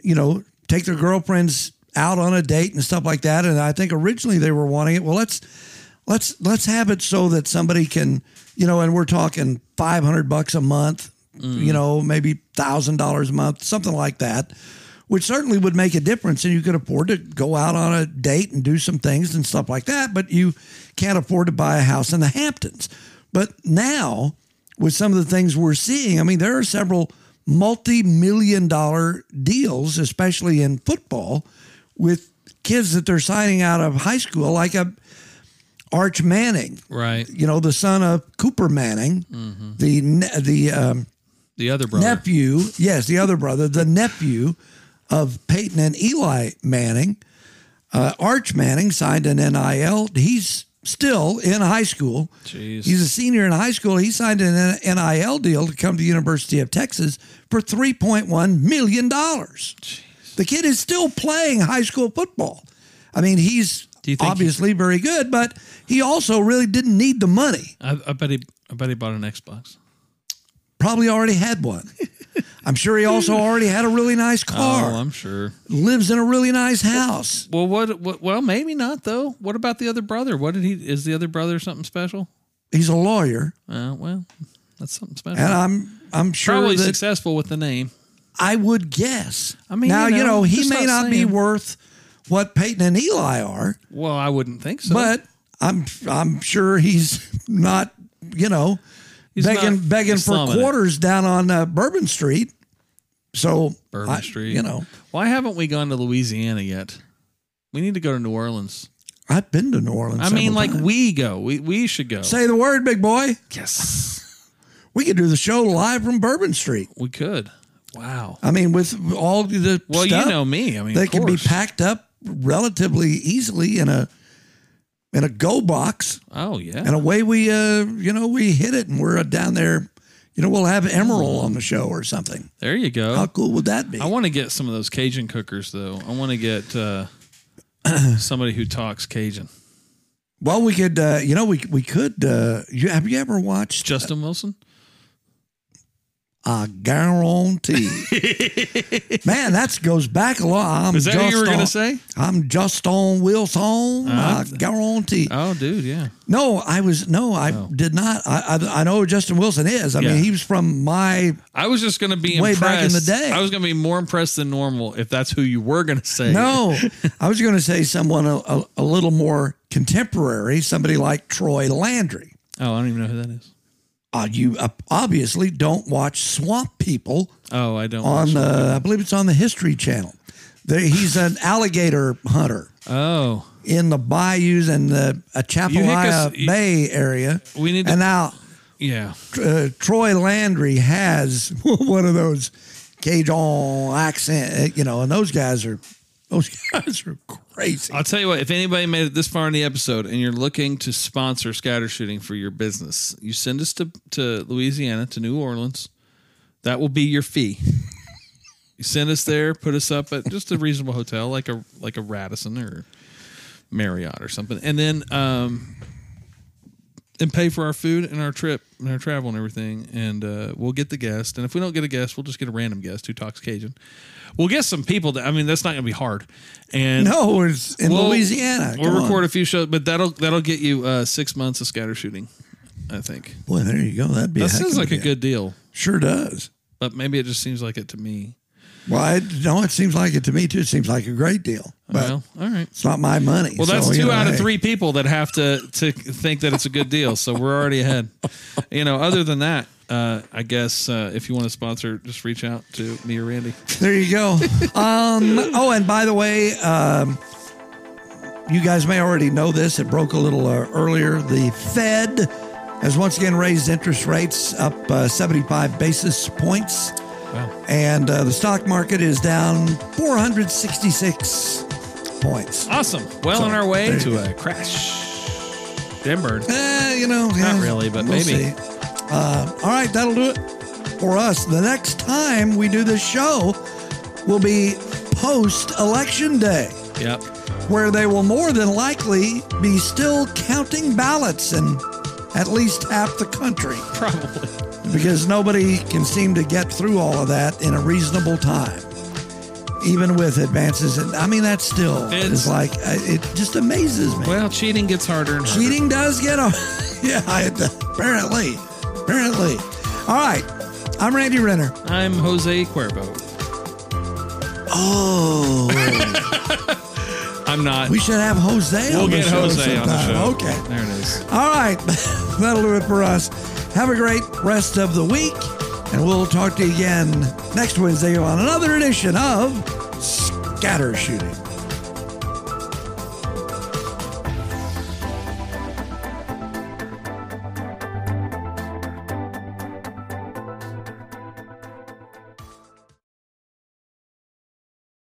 you know, take their girlfriends out on a date and stuff like that. And I think originally they were wanting it. Well, let's let's let's have it so that somebody can, you know, and we're talking five hundred bucks a month, mm. you know, maybe thousand dollars a month, something like that, which certainly would make a difference, and you could afford to go out on a date and do some things and stuff like that. But you can't afford to buy a house in the Hamptons. But now, with some of the things we're seeing, I mean, there are several multi-million dollar deals, especially in football, with kids that they're signing out of high school, like a Arch Manning, Right. you know, the son of Cooper Manning, the the um, The other brother. nephew, yes, the other brother, the nephew of Peyton and Eli Manning. Uh, Arch Manning signed an NIL. He's still in high school. Jeez. He's a senior in high school. He signed an NIL deal to come to the University of Texas for $3.1 million. The kid is still playing high school football. I mean, he's Do you think obviously very good, but he also really didn't need the money. I, I bet he. I bet he bought an Xbox. Probably already had one. *laughs* I'm sure he also already had a really nice car. Oh, I'm sure. lives in a really nice house. Well, what, what? Well, maybe not though. What about the other brother? What did he? Is the other brother something special? He's a lawyer, Uh, well, that's something special. and I'm I'm sure Probably successful with the name. I would guess. I mean, now you you know, know, he may not not be worth what Peyton and Eli are, Well, I wouldn't think so. but I'm I'm sure he's *laughs* not you know He's begging not begging for slumming it. quarters down on uh, Bourbon Street. So Bourbon I- Street. you know, why haven't we gone to Louisiana yet? We need to go to New Orleans. I've been to New Orleans. I mean, like times. we go. We we should go. say the word, big boy. yes, We could do the show live from Bourbon Street. we could. Wow. I mean, with all the Well, stuff, you know me. I mean, they can be packed up relatively easily in a in a go box, Oh yeah. and away we uh you know we hit it, and we're down there. You know, we'll have Emeril on the show or something. there you go. How cool would that be? I want to get some of those Cajun cookers though. I want to get uh, *clears throat* somebody who talks Cajun. well, we could, uh, you know, we we could. Uh, you, have you ever watched Justin Wilson. I guarantee. *laughs* Man, that goes back a lot. I'm Is that what you were gonna on- say? I'm just on Wilson. Uh, I guarantee. Oh, dude, yeah. No, I was no, I Oh. did not. I, I I know who Justin Wilson is. I Yeah. mean, he was from my. I was just gonna be Way impressed. back in the day. I was gonna be more impressed than normal if that's who you were gonna say. No, *laughs* I was going to say someone a, a, a little more contemporary, somebody like Troy Landry. Oh, I don't even know who that is. Uh, you uh, obviously don't watch Swamp People Oh, I don't. on the. I believe it's on the History Channel. There, he's an *sighs* alligator hunter Oh, in the bayous and the uh, Atchafalaya us- Bay area. we need to- And now yeah. uh, Troy Landry has *laughs* one of those Cajun accent, uh, you know, and those guys are those *laughs* guys are crazy. I'll tell you what. If anybody made it this far in the episode and you're looking to sponsor scatter shooting for your business, you send us to to Louisiana to New Orleans. That will be your fee. *laughs* You send us there, put us up at just a reasonable hotel, like a like a Radisson or Marriott or something, and then um, and pay for our food and our trip and our travel and everything. And uh, we'll get the guest. And if we don't get a guest, we'll just get a random guest who talks Cajun. We'll get some people. That I mean, that's not going to be hard. And No, it's in We'll- Louisiana. We'll Come record on. a few shows, but that'll that'll get you uh, six months of scatter shooting. I think Boy, there you go. That'd be that sounds like a good deal, Sure does. but maybe it just seems like it to me. Well, I, no, it seems like it to me too. It seems like a great deal, but well, all right. it's not my money. Well, that's so, two know, out of three people that have to to think that it's a good deal. So we're already ahead. You know, other than that, uh, I guess uh, if you want to sponsor, just reach out to me or Randy. There you go. um, oh, and by the way, um, you guys may already know this. It broke a little uh, earlier. The Fed has once again raised interest rates up uh, 75 basis points, Wow. and uh, the stock market is down 466 points. Awesome. Well, So, on our way to a crash. Bird. Eh, you know, yeah, really, but we'll maybe. Uh, all right, that'll do it for us. The next time we do this show will be post election day. Yep. where they will more than likely be still counting ballots in at least half the country Probably. Because nobody can seem to get through all of that in a reasonable time. even with advances. And I mean, that still It's- is like uh, it just amazes me. Well, cheating gets harder and harder. Cheating does get a, *laughs* yeah, apparently, apparently. All right, I'm Randy Renner. I'm Jose Cuervo. Oh, *laughs* I'm not. we should have Jose. we'll on the get show Jose on the sometime. show. Okay. There it is. All right, *laughs* that'll do it for us. Have a great rest of the week, and we'll talk to you again next Wednesday on another edition of Scatter Shooting.